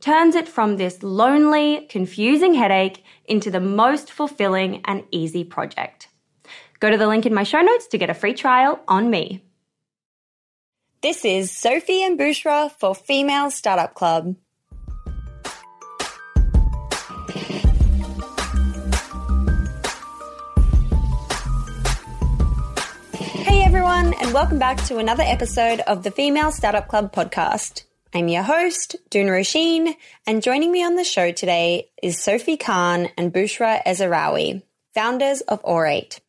turns it from this lonely, confusing headache into the most fulfilling and easy project. Go to the link in my show notes to get a free trial on me. This is Sophie and Bouchra for Female Startup Club. Hey everyone, and welcome back to another episode of the Female Startup Club podcast. I'm your host, Doone Roisin, and joining me on the show today is Sophie Kahn and Bouchra Ezzahraoui, founders of Aurate.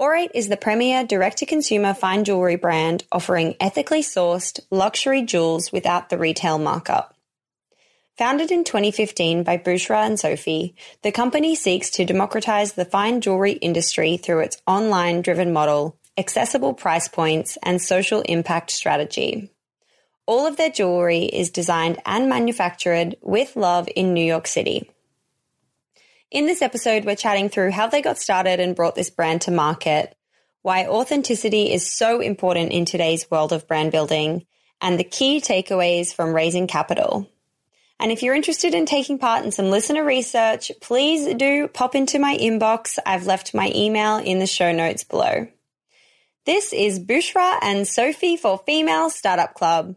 Aurate is the premier direct-to-consumer fine jewelry brand offering ethically sourced luxury jewels without the retail markup. Founded in 2015 by Bouchra and Sophie, the company seeks to democratize the fine jewelry industry through its online-driven model, accessible price points, and social impact strategy. All of their jewelry is designed and manufactured with love in New York City. In this episode, we're chatting through how they got started and brought this brand to market, why authenticity is so important in today's world of brand building, and the key takeaways from raising capital. And if you're interested in taking part in some listener research, please do pop into my inbox. I've left my email in the show notes below. This is Bouchra and Sophie for Female Startup Club.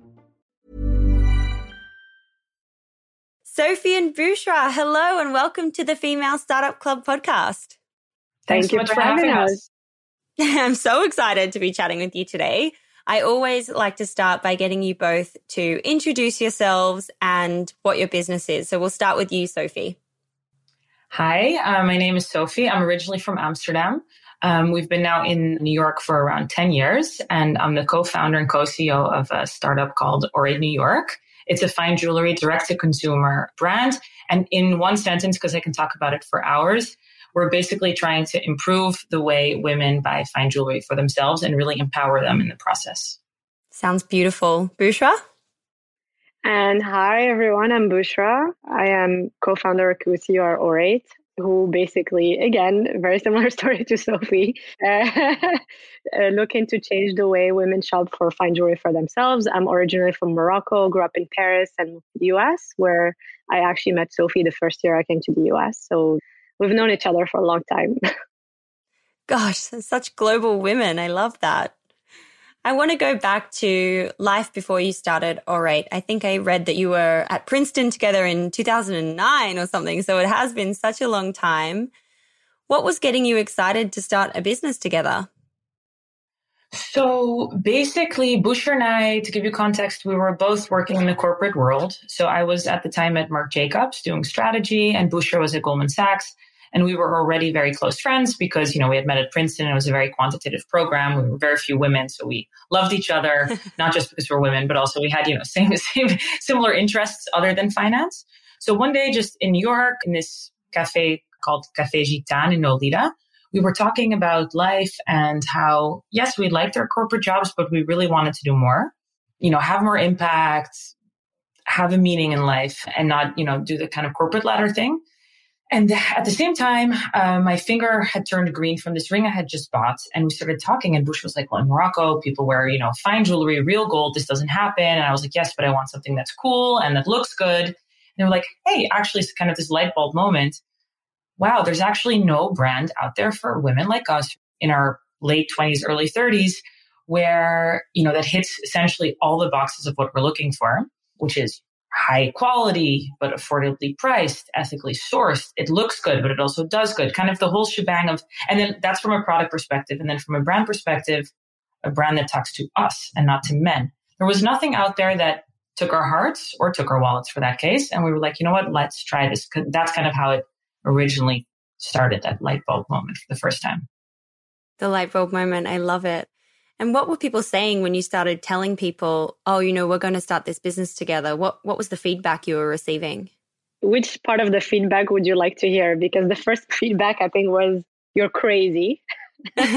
Sophie and Bouchra, hello and welcome to the Female Startup Club podcast. Thank Thanks you for having us. I'm so excited to be chatting with you today. I always like to start by getting you both to introduce yourselves and what your business is. So we'll start with you, Sophie. Hi, uh, my name is Sophie. I'm originally from Amsterdam. Um, we've been now in New York for around 10 years, and I'm the co founder and co CEO of a startup called Aurate New York. It's a fine jewelry direct to consumer brand. And in one sentence, because I can talk about it for hours, we're basically trying to improve the way women buy fine jewelry for themselves and really empower them in the process. Sounds beautiful. Bouchra? And hi, everyone. I'm Bouchra. I am co-founder of QCR Aurate, who basically, again, very similar story to Sophie, uh, looking to change the way women shop for fine jewelry for themselves. I'm originally from Morocco, grew up in Paris and the US, where I actually met Sophie the first year I came to the US. So we've known each other for a long time. Gosh, such global women. I love that. I want to go back to life before you started Aurate. I think I read that you were at Princeton together in 2009 or something. So it has been such a long time. What was getting you excited to start a business together? So basically, Bouchra and I, to give you context, we were both working in the corporate world. So I was at the time at Marc Jacobs doing strategy, and Bouchra was at Goldman Sachs. And we were already very close friends because, you know, we had met at Princeton and it was a very quantitative program. We were very few women. So we loved each other, not just because we were women, but also we had, you know, same, same, similar interests other than finance. So one day, just in New York, in this cafe called Cafe Gitane in Nolita, we were talking about life and how, yes, we liked our corporate jobs, but we really wanted to do more, you know, have more impact, have a meaning in life and not, you know, do the kind of corporate ladder thing. And at the same time, uh, my finger had turned green from this ring I had just bought. And we started talking, and Bush was like, Well, in Morocco, people wear, you know, fine jewelry, real gold. This doesn't happen. And I was like, Yes, but I want something that's cool and that looks good. And they were like, Hey, actually, it's kind of this light bulb moment. Wow, there's actually no brand out there for women like us in our late 20s, early 30s, where, you know, that hits essentially all the boxes of what we're looking for, which is high quality, but affordably priced, ethically sourced. It looks good, but it also does good. Kind of the whole shebang of, and then that's from a product perspective. And then from a brand perspective, a brand that talks to us and not to men. There was nothing out there that took our hearts or took our wallets for that case. And we were like, you know what? Let's try this. That's kind of how it originally started that light bulb moment for the first time. The light bulb moment. I love it. And what were people saying when you started telling people, "Oh, you know, we're going to start this business together"? What what was the feedback you were receiving? Which part of the feedback would you like to hear? Because the first feedback I think was, "You're crazy." and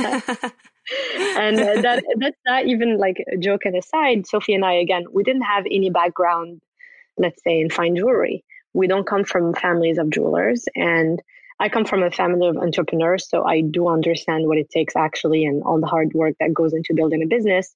uh, that that's not even like a joke and aside. Sophie and I again, we didn't have any background, let's say, in fine jewelry. We don't come from families of jewelers, and I come from a family of entrepreneurs, so I do understand what it takes actually and all the hard work that goes into building a business.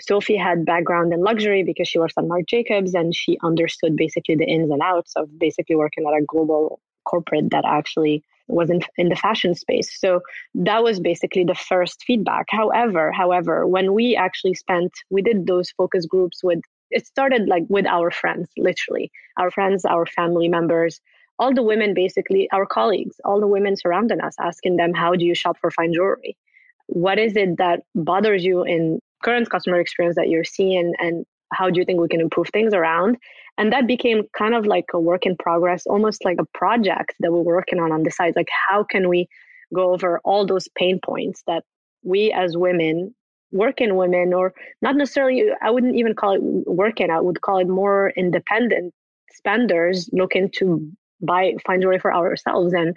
Sophie had background in luxury because she works at Marc Jacobs and she understood basically the ins and outs of basically working at a global corporate that actually was in, in the fashion space. So that was basically the first feedback. However, however, when we actually spent, we did those focus groups with, it started like with our friends, literally, our friends, our family members, all the women basically our colleagues all the women surrounding us asking them how do you shop for fine jewelry? What is it that bothers you in current customer experience that you're seeing and how do you think we can improve things around? And that became kind of like a work in progress almost like a project that we we're working on on the side. Like how can we go over all those pain points that we as women working women or not necessarily i wouldn't even call it working i would call it more independent spenders looking to buy find jewelry for ourselves and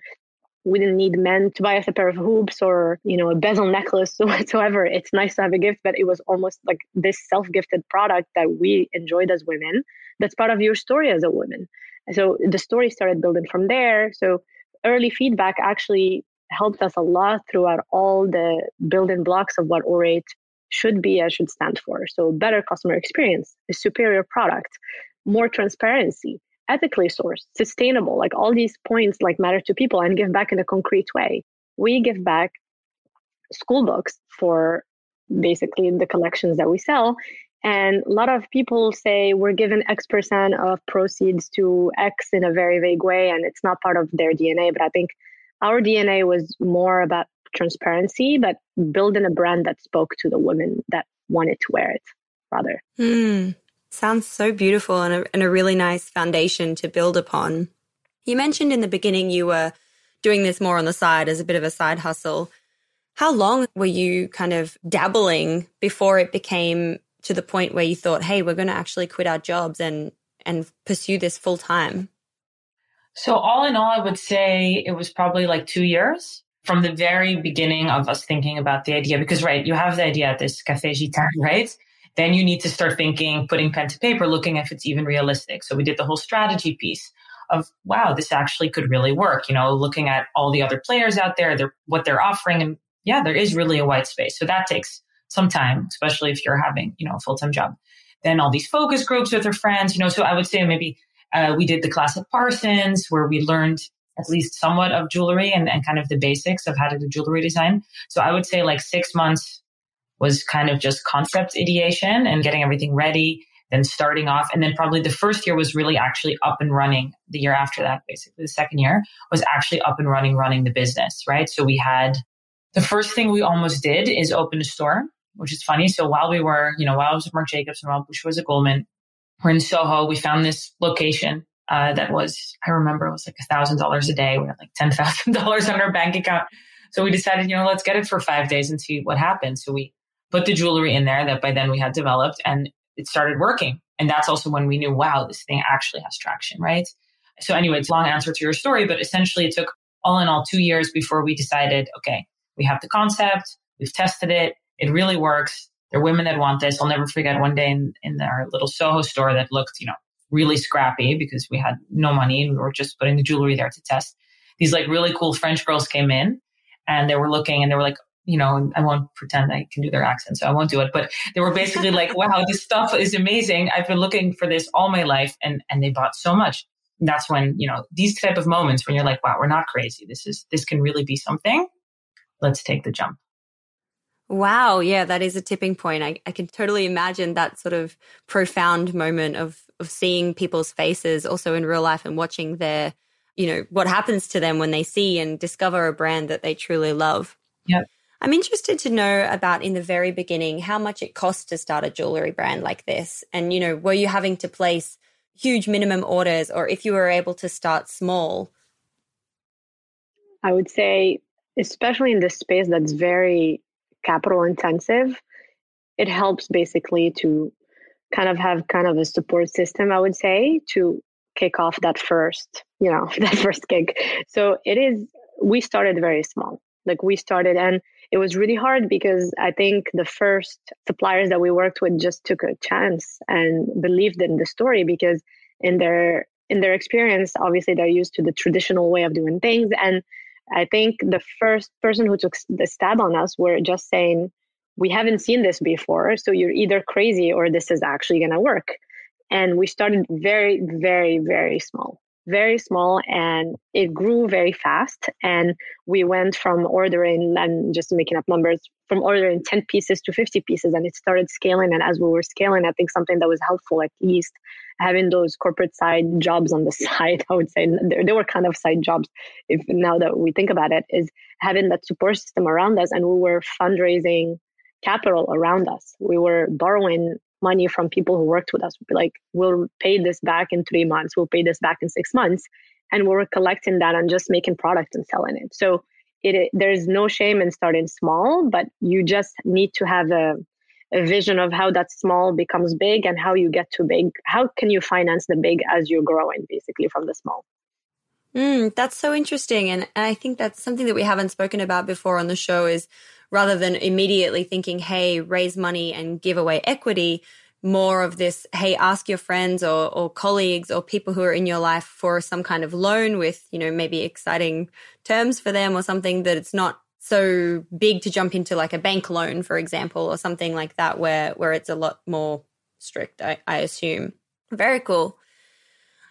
we didn't need men to buy us a pair of hoops or you know a bezel necklace or whatsoever. It's nice to have a gift but it was almost like this self-gifted product that we enjoyed as women that's part of your story as a woman. So the story started building from there. So early feedback actually helped us a lot throughout all the building blocks of what Aurate should be and should stand for. So better customer experience, a superior product, more transparency, ethically sourced, sustainable, like all these points like matter to people and give back in a concrete way. We give back school books for basically the collections that we sell. And a lot of people say we're given X percent of proceeds to X in a very vague way, and it's not part of their DNA. But I think our DNA was more about transparency, but building a brand that spoke to the women that wanted to wear it rather. Mm, sounds so beautiful and a, and a really nice foundation to build upon. You mentioned in the beginning you were doing this more on the side as a bit of a side hustle. How long were you kind of dabbling before it became to the point where you thought, hey, we're going to actually quit our jobs and, and pursue this full time? So all in all, I would say it was probably like two years from the very beginning of us thinking about the idea. Because, right, you have the idea at this Café Gitane, right? Then you need to start thinking, putting pen to paper, looking if it's even realistic. So we did the whole strategy piece of, wow, this actually could really work. You know, looking at all the other players out there, what they're offering. And yeah, there is really a white space. So that takes some time, especially if you're having, you know, a full-time job. Then all these focus groups with your friends, you know, so I would say maybe uh, we did the class at Parsons where we learned at least somewhat of jewelry and, and kind of the basics of how to do jewelry design. So I would say like six months was kind of just concept ideation and getting everything ready, then starting off. And then probably the first year was really actually up and running. The year after that, basically the second year was actually up and running, running the business, right? So we had the first thing we almost did is open a store, which is funny. So while we were, you know, while I was at Marc Jacobs and while Bush was at Goldman, we're in Soho. We found this location uh, that was, I remember it was like a thousand dollars a day. We had like ten thousand dollars on our bank account. So we decided, you know, let's get it for five days and see what happens. So we put the jewelry in there that by then we had developed and it started working. And that's also when we knew, wow, this thing actually has traction, right? So anyway, it's a long answer to your story, but essentially it took all in all two years before we decided, okay, we have the concept, we've tested it, it really works. There are women that want this. I'll never forget one day in, in our little Soho store that looked, you know, really scrappy because we had no money and we were just putting the jewelry there to test. These like really cool French girls came in and they were looking and they were like, you know, I won't pretend I can do their accent, so I won't do it. But they were basically like, wow, this stuff is amazing. I've been looking for this all my life. And, and they bought so much. And that's when, you know, these type of moments when you're like, wow, we're not crazy. This is, this can really be something. Let's take the jump. Wow. Yeah, that is a tipping point. I, I can totally imagine that sort of profound moment of, of seeing people's faces also in real life and watching their, you know, what happens to them when they see and discover a brand that they truly love. Yep. I'm interested to know about in the very beginning how much it costs to start a jewelry brand like this. And, you know, were you having to place huge minimum orders or if you were able to start small? I would say, especially in this space that's very capital intensive, it helps basically to kind of have kind of a support system, I would say, to kick off that first, you know, that first gig. So it is, we started very small. Like we started, and it was really hard because I think the first suppliers that we worked with just took a chance and believed in the story because in their in their experience, obviously they're used to the traditional way of doing things and I think the first person who took the stab on us were just saying, we haven't seen this before. So you're either crazy or this is actually going to work. And we started very, very, very small very small and it grew very fast. And we went from ordering, and just making up numbers, from ordering 10 pieces to 50 pieces. And it started scaling. And as we were scaling, I think something that was helpful, at least having those corporate side jobs on the side, I would say they were kind of side jobs. If now that we think about it, is having that support system around us. And we were fundraising capital around us. We were borrowing money from people who worked with us. We'd be like, we'll pay this back in three months, we'll pay this back in six months. And we're collecting that and just making product and selling it. So it, there's no shame in starting small, but you just need to have a, a vision of how that small becomes big and how you get to big. How can you finance the big as you're growing, basically, from the small? Mm, that's so interesting. And, and I think that's something that we haven't spoken about before on the show is rather than immediately thinking, hey, raise money and give away equity, more of this, hey, ask your friends or, or colleagues or people who are in your life for some kind of loan with, you know, maybe exciting terms for them or something that it's not so big to jump into like a bank loan, for example, or something like that where where it's a lot more strict, I, I assume. Very cool.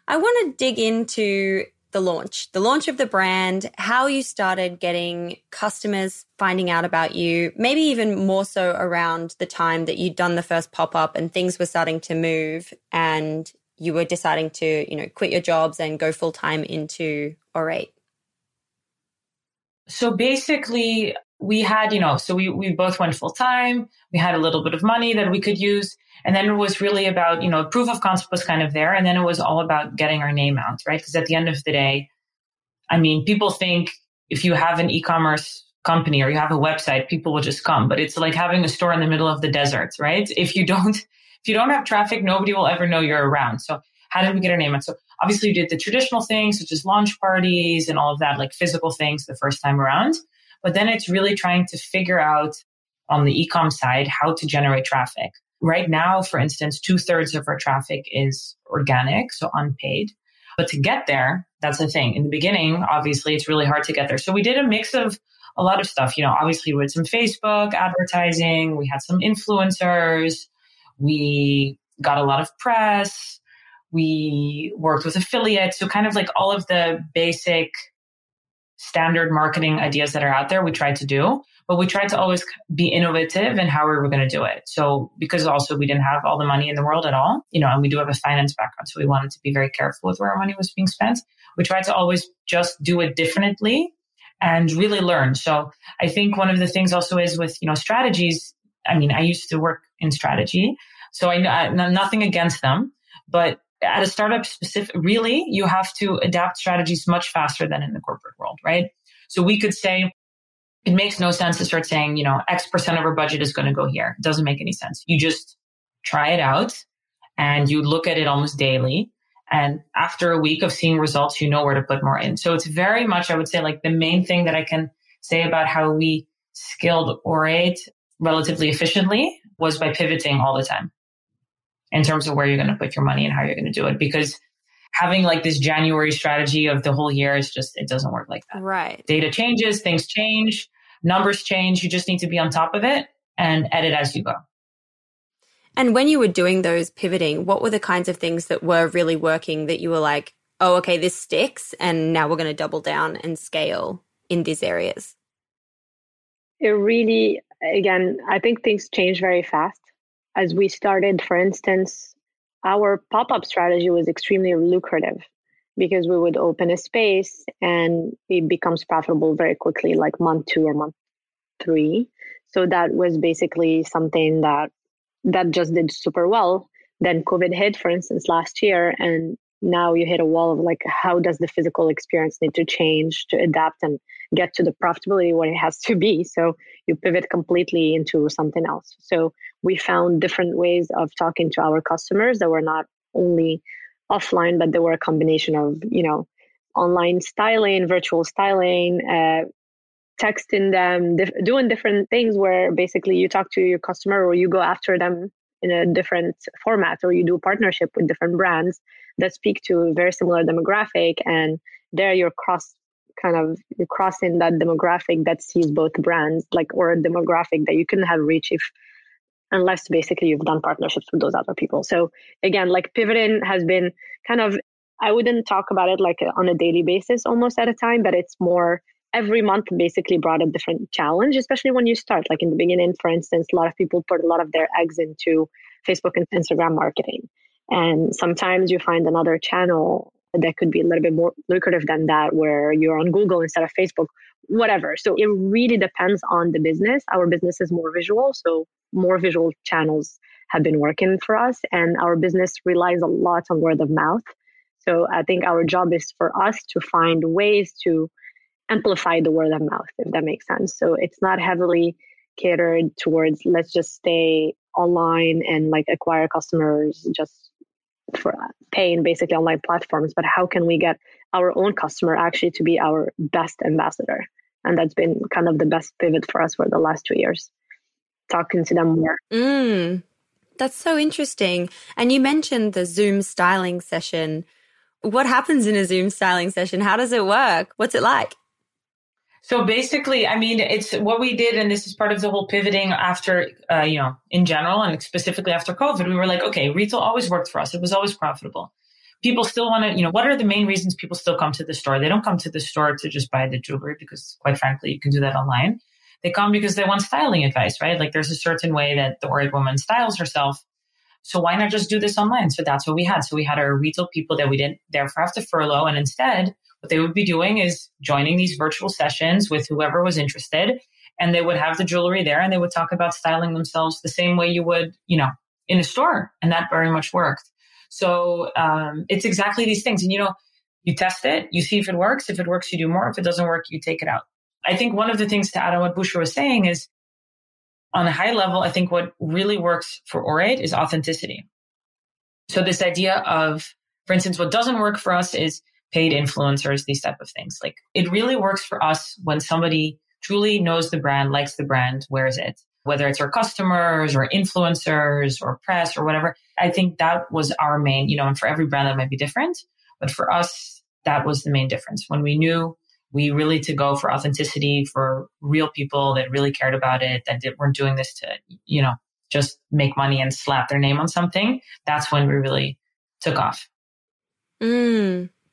I want to dig into the launch, the launch of the brand, how you started getting customers finding out about you, maybe even more so around the time that you'd done the first pop up and things were starting to move and you were deciding to, you know, quit your jobs and go full time into Aurate. So basically, we had, you know, so we, we both went full time. We had a little bit of money that we could use. And then it was really about, you know, proof of concept was kind of there. And then it was all about getting our name out, right? Because at the end of the day, I mean, people think if you have an e-commerce company or you have a website, people will just come. But it's like having a store in the middle of the desert, right? If you don't, if you don't have traffic, nobody will ever know you're around. So how did we get our name out? So obviously we did the traditional things such as launch parties and all of that, like physical things the first time around. But then it's really trying to figure out on the ecom side how to generate traffic. Right now, for instance, two thirds of our traffic is organic, so unpaid. But to get there, that's the thing. In the beginning, obviously, it's really hard to get there. So we did a mix of a lot of stuff. You know, obviously, with some Facebook advertising, we had some influencers, we got a lot of press, we worked with affiliates. So, kind of like all of the basic standard marketing ideas that are out there, we tried to do, but we tried to always be innovative in how we were going to do it. So because also we didn't have all the money in the world at all, you know, and we do have a finance background. So we wanted to be very careful with where our money was being spent. We tried to always just do it differently and really learn. So I think one of the things also is with, you know, strategies. I mean, I used to work in strategy, so I know nothing against them, but at a startup specific, really, you have to adapt strategies much faster than in the corporate world, right? So we could say, it makes no sense to start saying, you know, X percent of our budget is going to go here. It doesn't make any sense. You just try it out and you look at it almost daily. And after a week of seeing results, you know where to put more in. So it's very much, I would say, like the main thing that I can say about how we scaled Aurate relatively efficiently was by pivoting all the time in terms of where you're going to put your money and how you're going to do it. Because having like this January strategy of the whole year is just, it doesn't work like that. Right. Data changes, things change, numbers change. You just need to be on top of it and edit as you go. And when you were doing those pivoting, what were the kinds of things that were really working that you were like, oh, okay, this sticks, and now we're going to double down and scale in these areas? It really, again, I think things change very fast as we started, for instance, our pop up strategy was extremely lucrative because we would open a space and it becomes profitable very quickly, like month two or month three. So that was basically something that that just did super well. Then COVID hit, for instance, last year, and now you hit a wall of like, how does the physical experience need to change to adapt and get to the profitability what it has to be? So you pivot completely into something else. So we found different ways of talking to our customers that were not only offline, but they were a combination of, you know, online styling, virtual styling, uh, texting them, doing different things where basically you talk to your customer or you go after them in a different format or you do partnership with different brands that speak to a very similar demographic and there you're cross kind of you're crossing that demographic that sees both brands like or a demographic that you couldn't have reached if unless basically you've done partnerships with those other people. So again like pivoting has been kind of i wouldn't talk about it like on a daily basis almost at a time but it's more every month basically brought a different challenge especially when you start. Like in the beginning for instance a lot of people put a lot of their eggs into facebook and instagram marketing. And sometimes you find another channel that could be a little bit more lucrative than that, where you're on Google instead of Facebook, whatever. So it really depends on the business. Our business is more visual, so more visual channels have been working for us, and our business relies a lot on word of mouth. So I think our job is for us to find ways to amplify the word of mouth, if that makes sense. So it's not heavily catered towards let's just stay online and like acquire customers just for paying basically online platforms, but how can we get our own customer actually to be our best ambassador. And that's been kind of the best pivot for us for the last two years, talking to them more. Mm, that's so interesting. And you mentioned the Zoom styling session. What happens in a Zoom styling session? How does it work? What's it like? So basically, I mean, it's what we did, and this is part of the whole pivoting after, uh, you know, in general and specifically after COVID. We were like, okay, retail always worked for us. It was always profitable. People still want to, you know, what are the main reasons people still come to the store? They don't come to the store to just buy the jewelry because, quite frankly, you can do that online. They come because they want styling advice, right? Like there's a certain way that the Aurate woman styles herself. So why not just do this online? So that's what we had. So we had our retail people that we didn't therefore have to furlough. And instead, what they would be doing is joining these virtual sessions with whoever was interested. And they would have the jewelry there and they would talk about styling themselves the same way you would, you know, in a store. And that very much worked. So um, it's exactly these things. And, you know, you test it, you see if it works. If it works, you do more. If it doesn't work, you take it out. I think one of the things to add on what Bouchra was saying is on a high level, I think what really works for Aurate is authenticity. So this idea of, for instance, what doesn't work for us is paid influencers, these type of things. Like it really works for us when somebody truly knows the brand, likes the brand, wears it, whether it's our customers or influencers or press or whatever. I think that was our main, you know, and for every brand that might be different, but for us, that was the main difference when we knew we really to go for authenticity for real people that really cared about it, that weren't doing this to, you know, just make money and slap their name on something. That's when we really took off. Mm,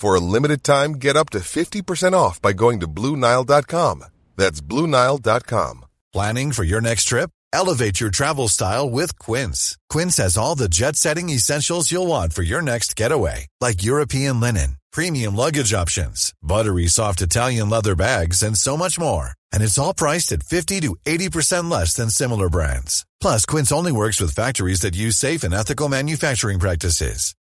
For a limited time, get up to 50% off by going to Bluenile.com. That's Bluenile.com. Planning for your next trip? Elevate your travel style with Quince. Quince has all the jet setting essentials you'll want for your next getaway, like European linen, premium luggage options, buttery soft Italian leather bags, and so much more. And it's all priced at 50 to 80% less than similar brands. Plus, Quince only works with factories that use safe and ethical manufacturing practices.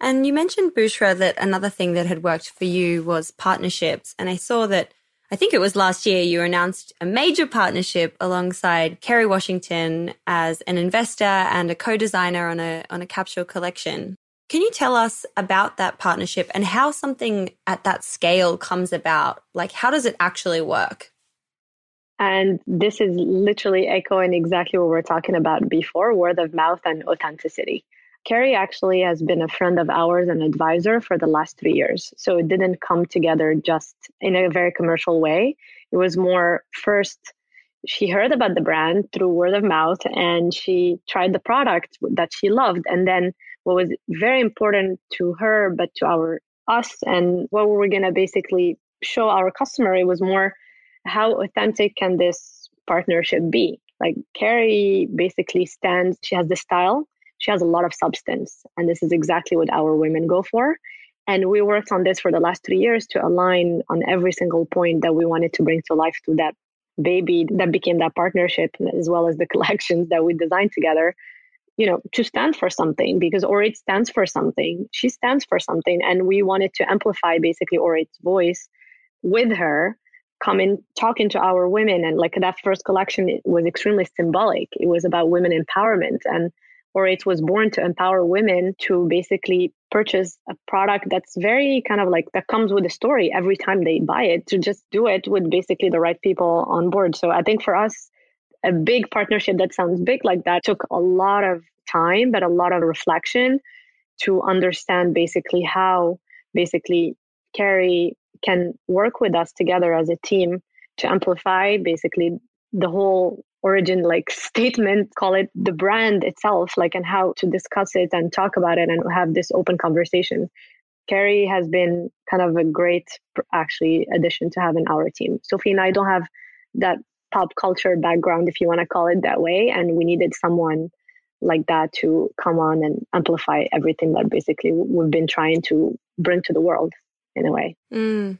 And you mentioned, Bouchra, that another thing that had worked for you was partnerships. And I saw that, I think it was last year, you announced a major partnership alongside Kerry Washington as an investor and a co-designer on a, on a capsule collection. Can you tell us about that partnership and how something at that scale comes about? Like, how does it actually work? And this is literally echoing exactly what we are talking about before word of mouth and authenticity. Kerry actually has been a friend of ours and advisor for the last three years. So it didn't come together just in a very commercial way. It was more first, she heard about the brand through word of mouth and she tried the product that she loved. And then what was very important to her, but to our us and what we were going to basically show our customer, it was more how authentic can this partnership be? Like Kerry basically stands, she has the style, she has a lot of substance. And this is exactly what our women go for. And we worked on this for the last three years to align on every single point that we wanted to bring to life to that baby that became that partnership, as well as the collections that we designed together. You know, to stand for something because Aurate stands for something. She stands for something. And we wanted to amplify basically Aurate's voice with her coming talking to our women and like that first collection was extremely symbolic it was about women empowerment and Aurate was born to empower women to basically purchase a product that's very kind of like that comes with a story every time they buy it to just do it with basically the right people on board. So i think for us a big partnership that sounds big like that took a lot of time but a lot of reflection to understand basically how basically Kerry can work with us together as a team to amplify basically the whole origin like statement call it the brand itself like and how to discuss it and talk about it and have this open conversation Kerry has been kind of a great actually addition to have in our team sophie and i don't have that pop culture background if you want to call it that way and we needed someone like that to come on and amplify everything that basically we've been trying to bring to the world in a way. Mm.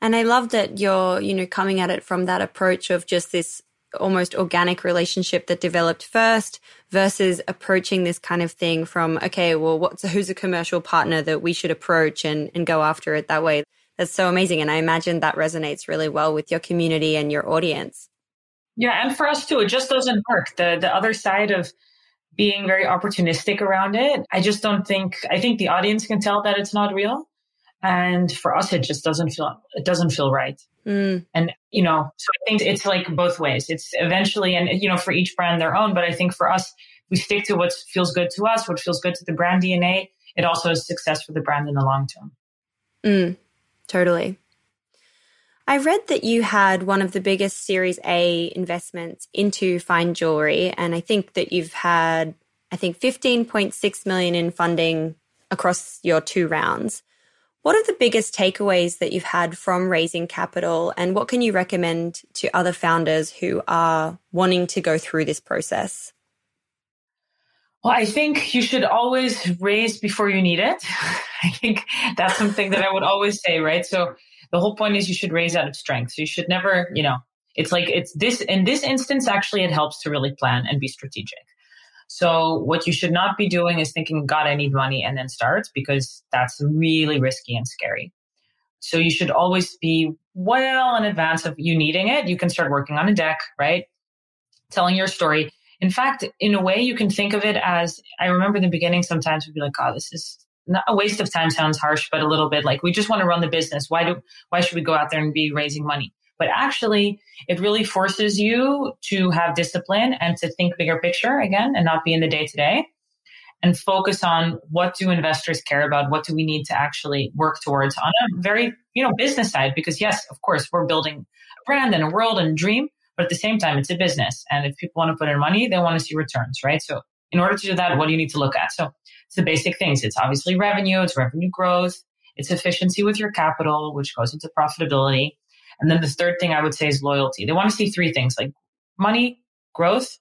And I love that you're, you know, coming at it from that approach of just this almost organic relationship that developed first versus approaching this kind of thing from, okay, well, what's who's a commercial partner that we should approach and, and go after it that way. That's so amazing. And I imagine that resonates really well with your community and your audience. Yeah, and for us too, it just doesn't work. The the other side of being very opportunistic around it, I just don't think I think the audience can tell that it's not real and for us it just doesn't feel it doesn't feel right. Mm. and you know so i think it's like both ways. It's eventually and you know for each brand their own but i think for us we stick to what feels good to us what feels good to the brand dna it also is success for the brand in the long term. Mm, totally. I read that you had one of the biggest Series A investments into fine jewelry, and I think that you've had, I think, 15.6 million in funding across your two rounds. What are the biggest takeaways that you've had from raising capital, and what can you recommend to other founders who are wanting to go through this process? Well, I think you should always raise before you need it. I think that's something that I would always say, right? So the whole point is you should raise out of strength. So you should never, you know, it's like it's this in this instance actually it helps to really plan and be strategic. So what you should not be doing is thinking, God, I need money and then start because that's really risky and scary. So you should always be well in advance of you needing it. You can start working on a deck, right? Telling your story. In fact, in a way, you can think of it as I remember in the beginning, sometimes we'd be like, oh, this is not a waste of time sounds harsh, but a little bit like we just want to run the business. Why do, why should we go out there and be raising money? But actually, it really forces you to have discipline and to think bigger picture again and not be in the day to day and focus on what do investors care about? What do we need to actually work towards on a very, you know, business side? Because yes, of course, we're building a brand and a world and a dream, but at the same time, it's a business. And if people want to put in money, they want to see returns, right? So in order to do that, what do you need to look at? So it's the basic things. It's obviously revenue, it's revenue growth, it's efficiency with your capital, which goes into profitability. And then the third thing I would say is loyalty. They want to see three things like money, growth,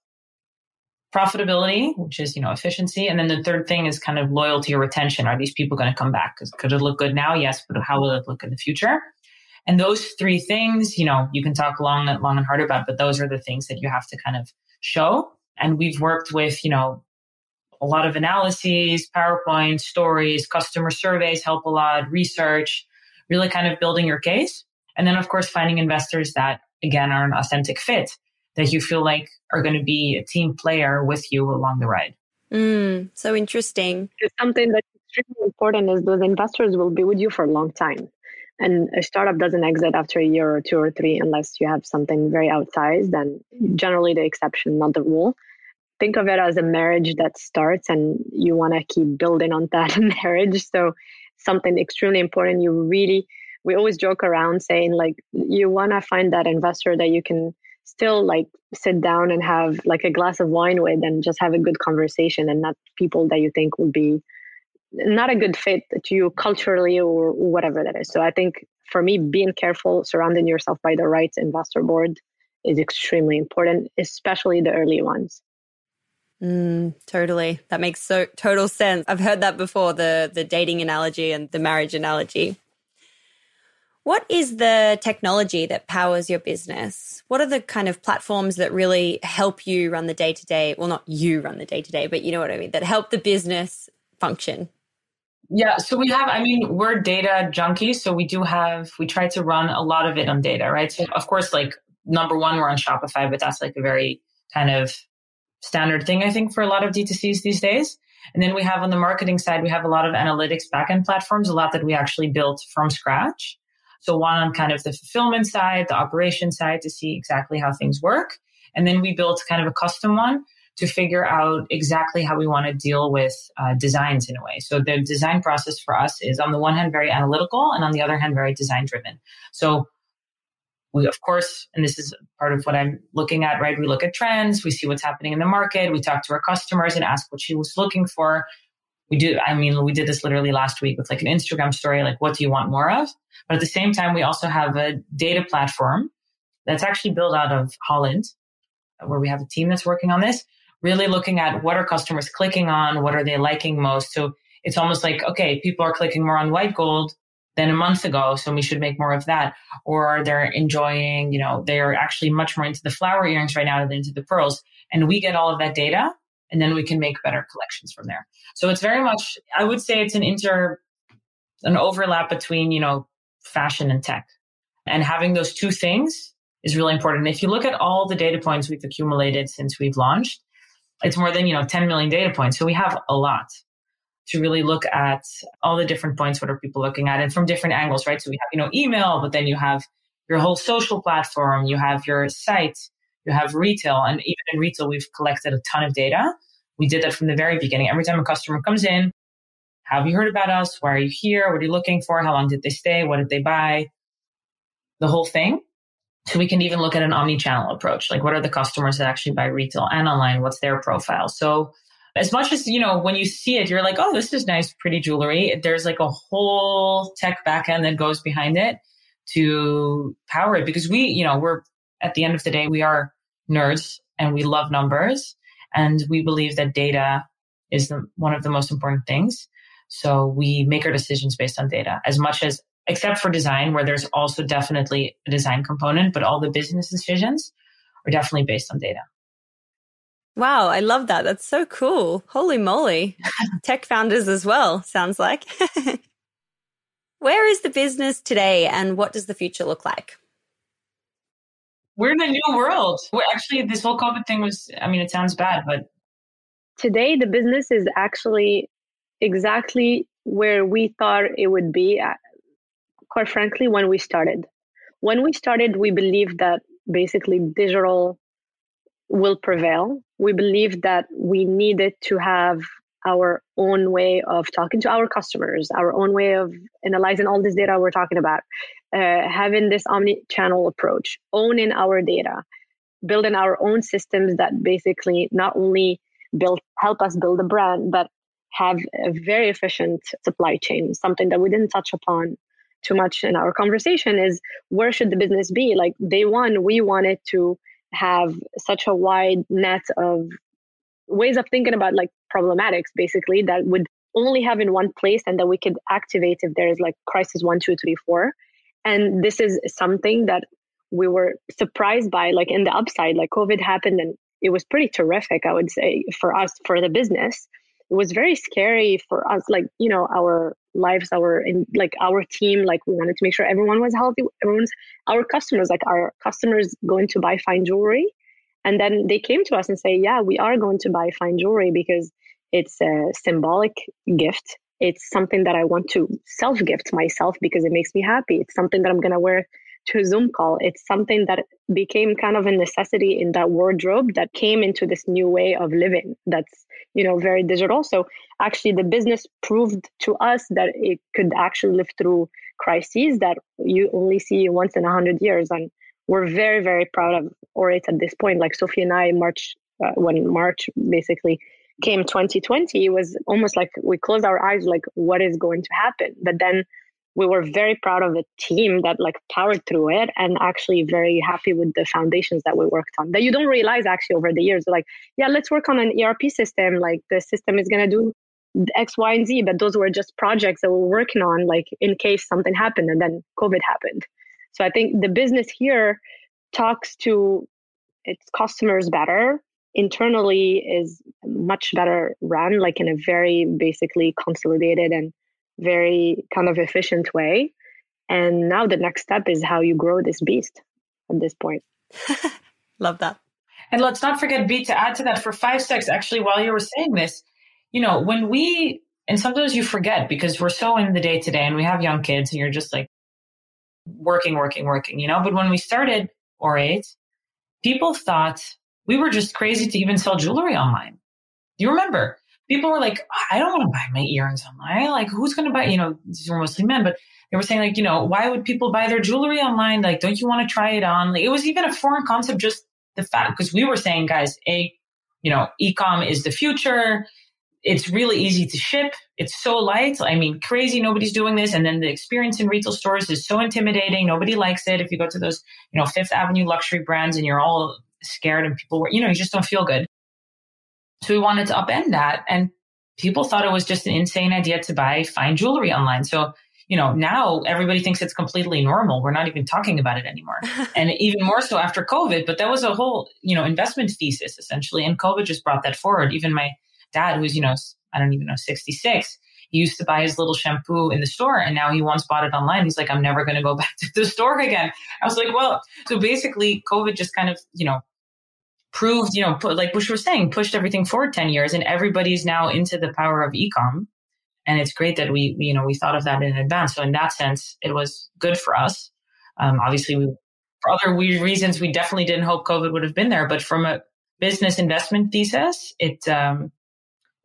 profitability, which is, you know, efficiency. And then the third thing is kind of loyalty or retention. Are these people going to come back? Because could it look good now? Yes, but how will it look in the future? And those three things, you know, you can talk long and long and hard about, but those are the things that you have to kind of show. And we've worked with, you know, a lot of analyses, PowerPoint, stories, customer surveys help a lot, research, really kind of building your case. And then, of course, finding investors that, again, are an authentic fit that you feel like are going to be a team player with you along the ride. Mm, so interesting. It's something that's extremely important is those investors will be with you for a long time. And a startup doesn't exit after a year or two or three unless you have something very outsized and generally the exception, not the rule. Think of it as a marriage that starts and you want to keep building on that marriage. So something extremely important. You really we always joke around saying like you want to find that investor that you can still like sit down and have like a glass of wine with and just have a good conversation and not people that you think will be not a good fit to you culturally or whatever that is. So I think for me, being careful, surrounding yourself by the right investor board is extremely important, especially the early ones. Mm, totally. That makes so total sense. I've heard that before, the the dating analogy and the marriage analogy. What is the technology that powers your business? What are the kind of platforms that really help you run the day to day? Well, not you run the day to day, but you know what I mean, that help the business function? Yeah, so we have, I mean, we're data junkies. So we do have, we try to run a lot of it on data, right? So, of course, like number one, we're on Shopify, but that's like a very kind of standard thing, I think, for a lot of D2Cs these days. And then we have on the marketing side, we have a lot of analytics backend platforms, a lot that we actually built from scratch. So one on kind of the fulfillment side, the operation side to see exactly how things work. And then we built kind of a custom one to figure out exactly how we want to deal with uh, designs in a way. So the design process for us is on the one hand very analytical and on the other hand very design driven. So we of course, and this is part of what I'm looking at, right? We look at trends, we see what's happening in the market, we talk to our customers and ask what she was looking for. We do, I mean, we did this literally last week with like an Instagram story, like what do you want more of? But at the same time, we also have a data platform that's actually built out of Holland, where we have a team that's working on this, really looking at what are customers clicking on, what are they liking most. So it's almost like, okay, people are clicking more on white gold than a month ago, so we should make more of that. Or they're enjoying, you know, they're actually much more into the flower earrings right now than into the pearls. And we get all of that data and then we can make better collections from there. So it's very much, I would say it's an inter, an overlap between, you know, fashion and tech. And having those two things is really important. If you look at all the data points we've accumulated since we've launched, it's more than, you know, 10 million data points. So we have a lot to really look at all the different points. What are people looking at? And from different angles, right? So we have, you know, email, but then you have your whole social platform, you have your site, you have retail. And even in retail, we've collected a ton of data. We did that from the very beginning. Every time a customer comes in, have you heard about us? Why are you here? What are you looking for? How long did they stay? What did they buy? The whole thing. So we can even look at an omni-channel approach. Like what are the customers that actually buy retail and online? What's their profile? So as much as, you know, when you see it, you're like, oh, this is nice, pretty jewelry. There's like a whole tech backend that goes behind it to power it because we, you know, we're at the end of the day, we are nerds and we love numbers and we believe that data is the, one of the most important things. So we make our decisions based on data as much as, except for design, where there's also definitely a design component, but all the business decisions are definitely based on data. Wow, I love that. That's so cool. Holy moly. Tech founders as well, sounds like. Where is the business today and what does the future look like? We're in a new world. We're actually, this whole COVID thing was, I mean, it sounds bad, but. Today, the business is actually exactly where we thought it would be, at, quite frankly, when we started. When we started, we believed that basically digital will prevail. We believed that we needed to have our own way of talking to our customers, our own way of analyzing all this data we're talking about, uh, having this omni-channel approach, owning our data, building our own systems that basically not only build help us build a brand, but have a very efficient supply chain. Something that we didn't touch upon too much in our conversation is where should the business be? Like day one, we wanted to have such a wide net of ways of thinking about like problematics basically that would only have in one place and that we could activate if there's like crisis one two three four and this is something that we were surprised by like in the upside like covid happened and it was pretty terrific i would say for us for the business. It was very scary for us like you know our lives our in like our team like we wanted to make sure everyone was healthy everyone's our customers like our customers going to buy fine jewelry. And then they came to us and say yeah we are going to buy fine jewelry because it's a symbolic gift it's something that i want to self gift myself because it makes me happy it's something that i'm going to wear to a Zoom call. It's something that became kind of a necessity in that wardrobe that came into this new way of living that's, you know, very digital. So actually the business proved to us that it could actually live through crises that you only see once in a hundred years. And we're very, very proud of Aurate at this point. Like Sophie and I, March, uh, when March basically came 2020, it was almost like we closed our eyes, like, what is going to happen? But then we were very proud of the team that like powered through it and actually very happy with the foundations that we worked on that you don't realize actually over the years like yeah let's work on an erp system like the system is going to do x y and z but those were just projects that we're working on like in case something happened and then covid happened so i think the business here talks to its customers better internally is much better run like in a very basically consolidated and very kind of efficient way. And now the next step is how you grow this beast at this point. Love that. And let's not forget, B, to add to that for five secs, actually, while you were saying this, you know, when we, and sometimes you forget because we're so in the day to day and we have young kids and you're just like working, working, working, you know, but when we started Aurate, people thought we were just crazy to even sell jewelry online. Do you remember? people were like, I don't want to buy my earrings online. Like, who's going to buy, you know, these were mostly men, but they were saying like, you know, why would people buy their jewelry online? Like, don't you want to try it on? Like, it was even a foreign concept, just the fact, because we were saying, guys, a, you know, ecom is the future. It's really easy to ship. It's so light. I mean, crazy. Nobody's doing this. And then the experience in retail stores is so intimidating. Nobody likes it. If you go to those, you know, Fifth Avenue luxury brands and you're all scared and people were, you know, you just don't feel good. So we wanted to upend that. And people thought it was just an insane idea to buy fine jewelry online. So, you know, now everybody thinks it's completely normal. We're not even talking about it anymore. and even more so after COVID, but that was a whole, you know, investment thesis essentially. And COVID just brought that forward. Even my dad, who's, you know, I don't even know, 66, he used to buy his little shampoo in the store and now he once bought it online. He's like, I'm never going to go back to the store again. I was like, well, so basically COVID just kind of, you know, proved, you know, put, like Bush was saying, pushed everything forward 10 years and everybody's now into the power of ecom. And it's great that we, you know, we thought of that in advance. So in that sense, it was good for us. Um, obviously we, for other weird reasons, we definitely didn't hope COVID would have been there, but from a business investment thesis, it, um,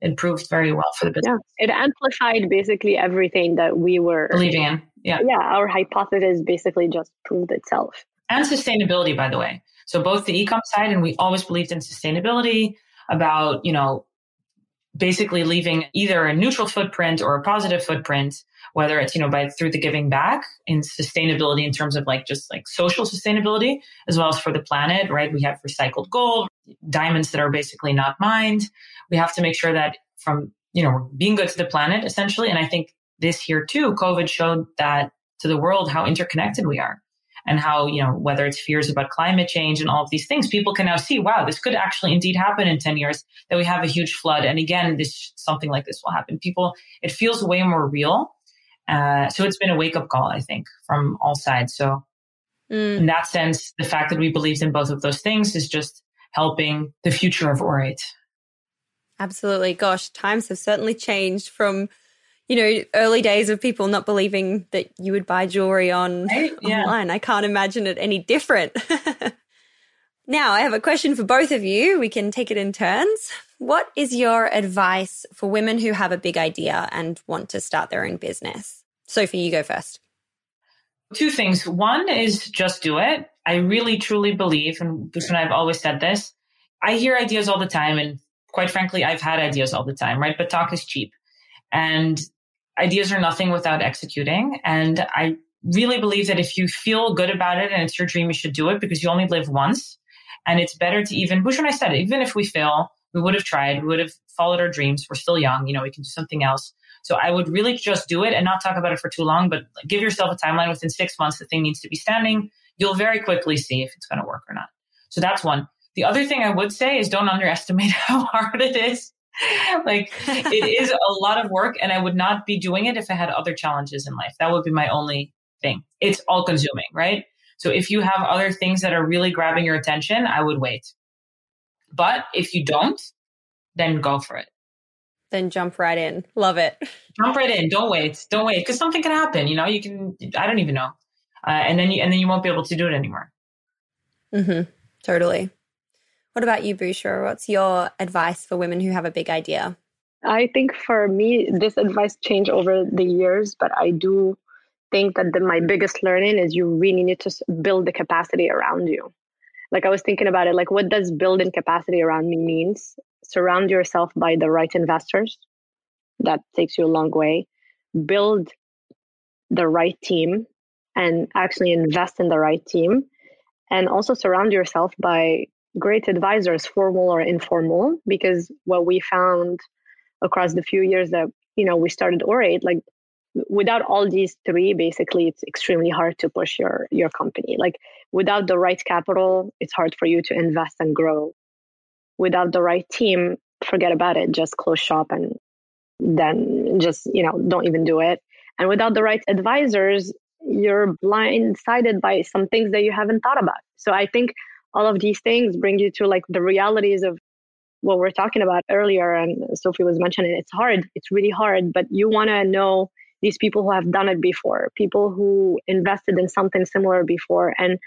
it proved very well for the business. Yeah, it amplified basically everything that we were believing in. Yeah. Yeah. Our hypothesis basically just proved itself. And sustainability, by the way. So both the ecom side and we always believed in sustainability about, you know, basically leaving either a neutral footprint or a positive footprint, whether it's, you know, by through the giving back in sustainability in terms of like just like social sustainability, as well as for the planet, right? We have recycled gold, diamonds that are basically not mined. We have to make sure that from, you know, being good to the planet essentially. And I think this year too, COVID showed that to the world how interconnected we are and how, you know, whether it's fears about climate change and all of these things, people can now see, wow, this could actually indeed happen in 10 years that we have a huge flood. And again, this, something like this will happen. People, it feels way more real. Uh, so it's been a wake up call, I think, from all sides. So mm. in that sense, the fact that we believed in both of those things is just helping the future of Aurate. Absolutely. Gosh, times have certainly changed from you know, early days of people not believing that you would buy jewelry on right? yeah. online. I can't imagine it any different. now, I have a question for both of you. We can take it in turns. What is your advice for women who have a big idea and want to start their own business? Sophie, you go first. Two things. One is just do it. I really truly believe, and Bruce and I have always said this. I hear ideas all the time, and quite frankly, I've had ideas all the time, right? But talk is cheap. And ideas are nothing without executing. And I really believe that if you feel good about it and it's your dream, you should do it because you only live once. And it's better to even, Bush and I said, it, even if we fail, we would have tried, we would have followed our dreams. We're still young, you know, we can do something else. So I would really just do it and not talk about it for too long, but give yourself a timeline within six months, the thing needs to be standing. You'll very quickly see if it's going to work or not. So that's one. The other thing I would say is don't underestimate how hard it is like it is a lot of work and I would not be doing it if I had other challenges in life. That would be my only thing. It's all consuming, right? So if you have other things that are really grabbing your attention, I would wait. But if you don't, then go for it. Then jump right in. Love it. Jump right in. Don't wait. Don't wait because something can happen. You know, you can. I don't even know, uh, and then you and then you won't be able to do it anymore. Mm-hmm. Totally. What about you, Bouchra? What's your advice for women who have a big idea? I think for me, this advice changed over the years, but I do think that the, my biggest learning is you really need to build the capacity around you. Like I was thinking about it, like what does building capacity around me means? Surround yourself by the right investors. That takes you a long way. Build the right team and actually invest in the right team. And also surround yourself by great advisors, formal or informal, because what we found across the few years that you know we started Aurate, like without all these three basically it's extremely hard to push your your company. Like without the right capital it's hard for you to invest and grow. Without the right team forget about it just close shop and then just you know don't even do it. And without the right advisors you're blindsided by some things that you haven't thought about. So i think all of these things bring you to like the realities of what we're talking about earlier and sophie was mentioning it's hard it's really hard but you want to know these people who have done it before, people who invested in something similar before, and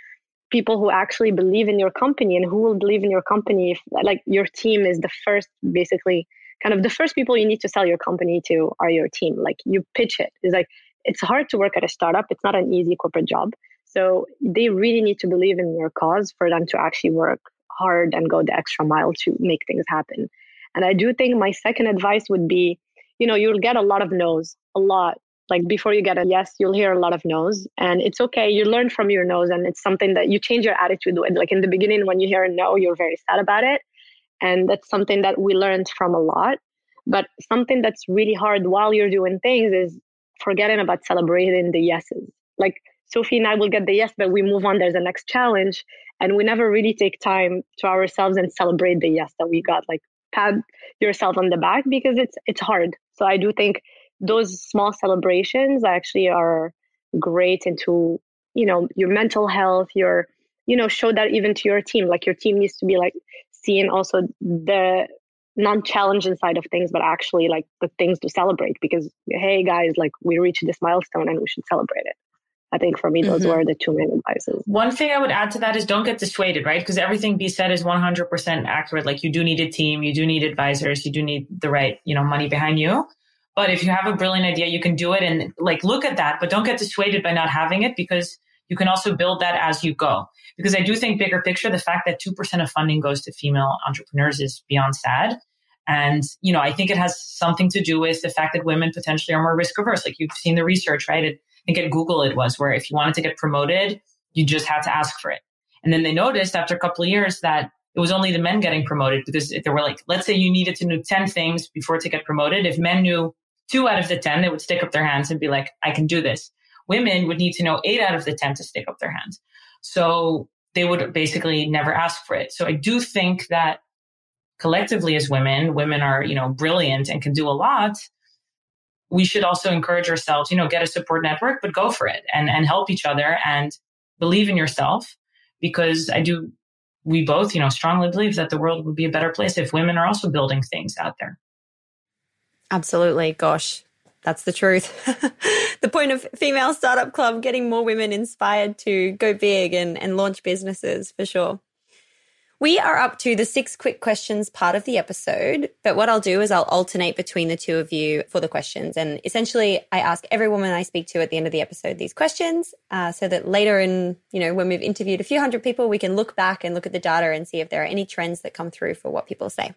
people who actually believe in your company and who will believe in your company if like your team is the first basically kind of the first people you need to sell your company to are your team like you pitch it. It's like it's hard to work at a startup it's not an easy corporate job so they really need to believe in your cause for them to actually work hard and go the extra mile to make things happen. And i do think my second advice would be you know you'll get a lot of no's a lot. Like before you get a yes you'll hear a lot of no's. And it's okay you learn from your no's and it's something that you change your attitude with. Like in the beginning when you hear a no you're very sad about it. And that's something that we learned from a lot. But something that's really hard while you're doing things is forgetting about celebrating the yeses. Like sophie and i will get the yes but we move on. There's a next challenge. And we never really take time to ourselves and celebrate the yes that we got. Like pat yourself on the back because it's it's hard. So i do think those small celebrations actually are great into you know your mental health your you know show that even to your team. Like your team needs to be like seeing also the non-challenging side of things but actually like the things to celebrate because hey guys like we reached this milestone and we should celebrate it I think for me, those mm-hmm. were the two main advices. One thing I would add to that is don't get dissuaded, right? Because everything B said is 100% accurate. Like you do need a team, you do need advisors, you do need the right, you know, money behind you. But if you have a brilliant idea, you can do it and like look at that, but don't get dissuaded by not having it because you can also build that as you go. Because I do think bigger picture, the fact that 2% of funding goes to female entrepreneurs is beyond sad. And, you know, I think it has something to do with the fact that women potentially are more risk averse. Like you've seen the research, right? It, think at Google it was where if you wanted to get promoted, you just had to ask for it. And then they noticed after a couple of years that it was only the men getting promoted because there were like, let's say you needed to know 10 things before to get promoted. If men knew two out of the 10, they would stick up their hands and be like, I can do this. Women would need to know eight out of the 10 to stick up their hands. So they would basically never ask for it. So I do think that collectively as women, women are, you know, brilliant and can do a lot. We should also encourage ourselves, you know, get a support network, but go for it and, and help each other and believe in yourself because I do, we both, you know, strongly believe that the world would be a better place if women are also building things out there. Absolutely. Gosh, that's the truth. the point of Female Startup Club, getting more women inspired to go big and, and launch businesses for sure. We are up to the six quick questions part of the episode, but what I'll do is I'll alternate between the two of you for the questions. And essentially, I ask every woman I speak to at the end of the episode these questions uh, so that later in, you know, when we've interviewed a few hundred people, we can look back and look at the data and see if there are any trends that come through for what people say.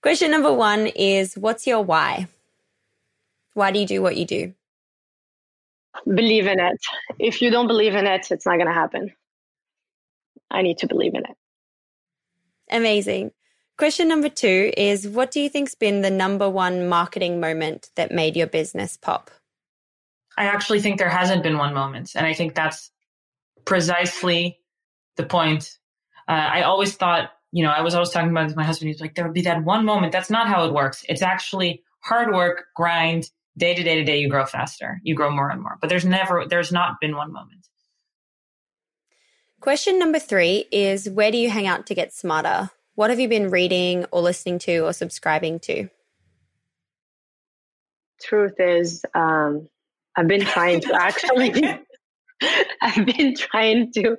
Question number one is What's your why? Why do you do what you do? Believe in it. If you don't believe in it, it's not going to happen. I need to believe in it. Amazing. Question number two is What do you think's been the number one marketing moment that made your business pop? I actually think there hasn't been one moment. And I think that's precisely the point. Uh, I always thought you know, I was always talking about with my husband. He's like, there would be that one moment. That's not how it works. It's actually hard work, grind, day to day to day. You grow faster. You grow more and more. But there's never, there's not been one moment. Question number three is Where do you hang out to get smarter? What have you been reading or listening to or subscribing to? Truth is, um, I've been trying to actually, I've been trying to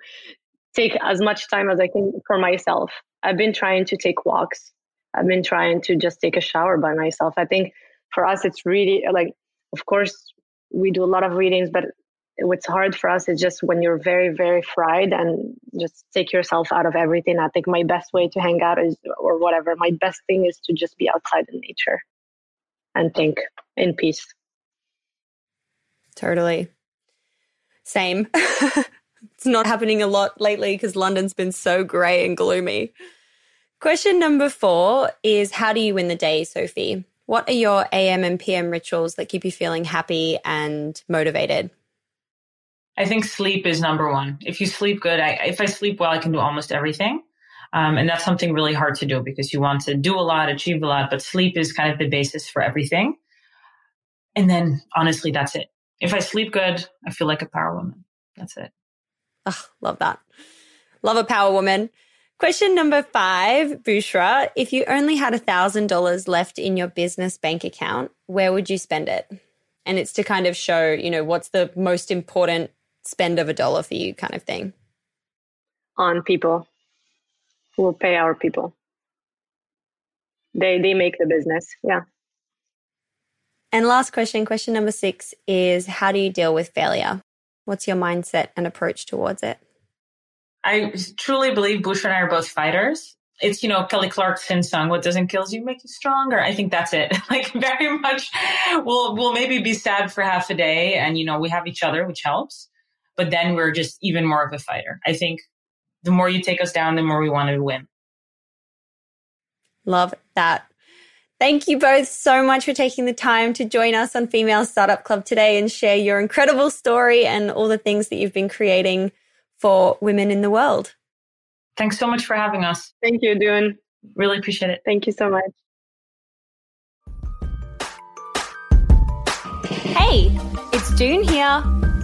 take as much time as I can for myself. I've been trying to take walks. I've been trying to just take a shower by myself. I think for us, it's really like, of course, we do a lot of readings, but what's hard for us is just when you're very, very fried and just take yourself out of everything. I think my best way to hang out is, or whatever, my best thing is to just be outside in nature and think in peace. Totally. Same. it's not happening a lot lately because London's been so grey and gloomy. Question number four is How do you win the day, Sophie? What are your AM and PM rituals that keep you feeling happy and motivated? I think sleep is number one. If you sleep good, I, if I sleep well, I can do almost everything. Um, and that's something really hard to do because you want to do a lot, achieve a lot, but sleep is kind of the basis for everything. And then honestly, that's it. If I sleep good, I feel like a power woman. That's it. Oh, love that. Love a power woman. Question number five, Bouchra. If you only had a $1,000 left in your business bank account, where would you spend it? And it's to kind of show, you know, what's the most important spend of a dollar for you kind of thing? On people. We'll pay our people. They they make the business. Yeah. And last question, question number six is how do you deal with failure? What's your mindset and approach towards it? I truly believe Bush and I are both fighters. It's, you know, Kelly Clarkson song, What Doesn't Kill You Make You Stronger. I think that's it. Like very much we'll, we'll maybe be sad for half a day and, you know, we have each other, which helps but then we're just even more of a fighter. I think the more you take us down, the more we want to win. Love that. Thank you both so much for taking the time to join us on Female Startup Club today and share your incredible story and all the things that you've been creating for women in the world. Thanks so much for having us. Thank you, Doone. Really appreciate it. Thank you so much. Hey, it's Doone here.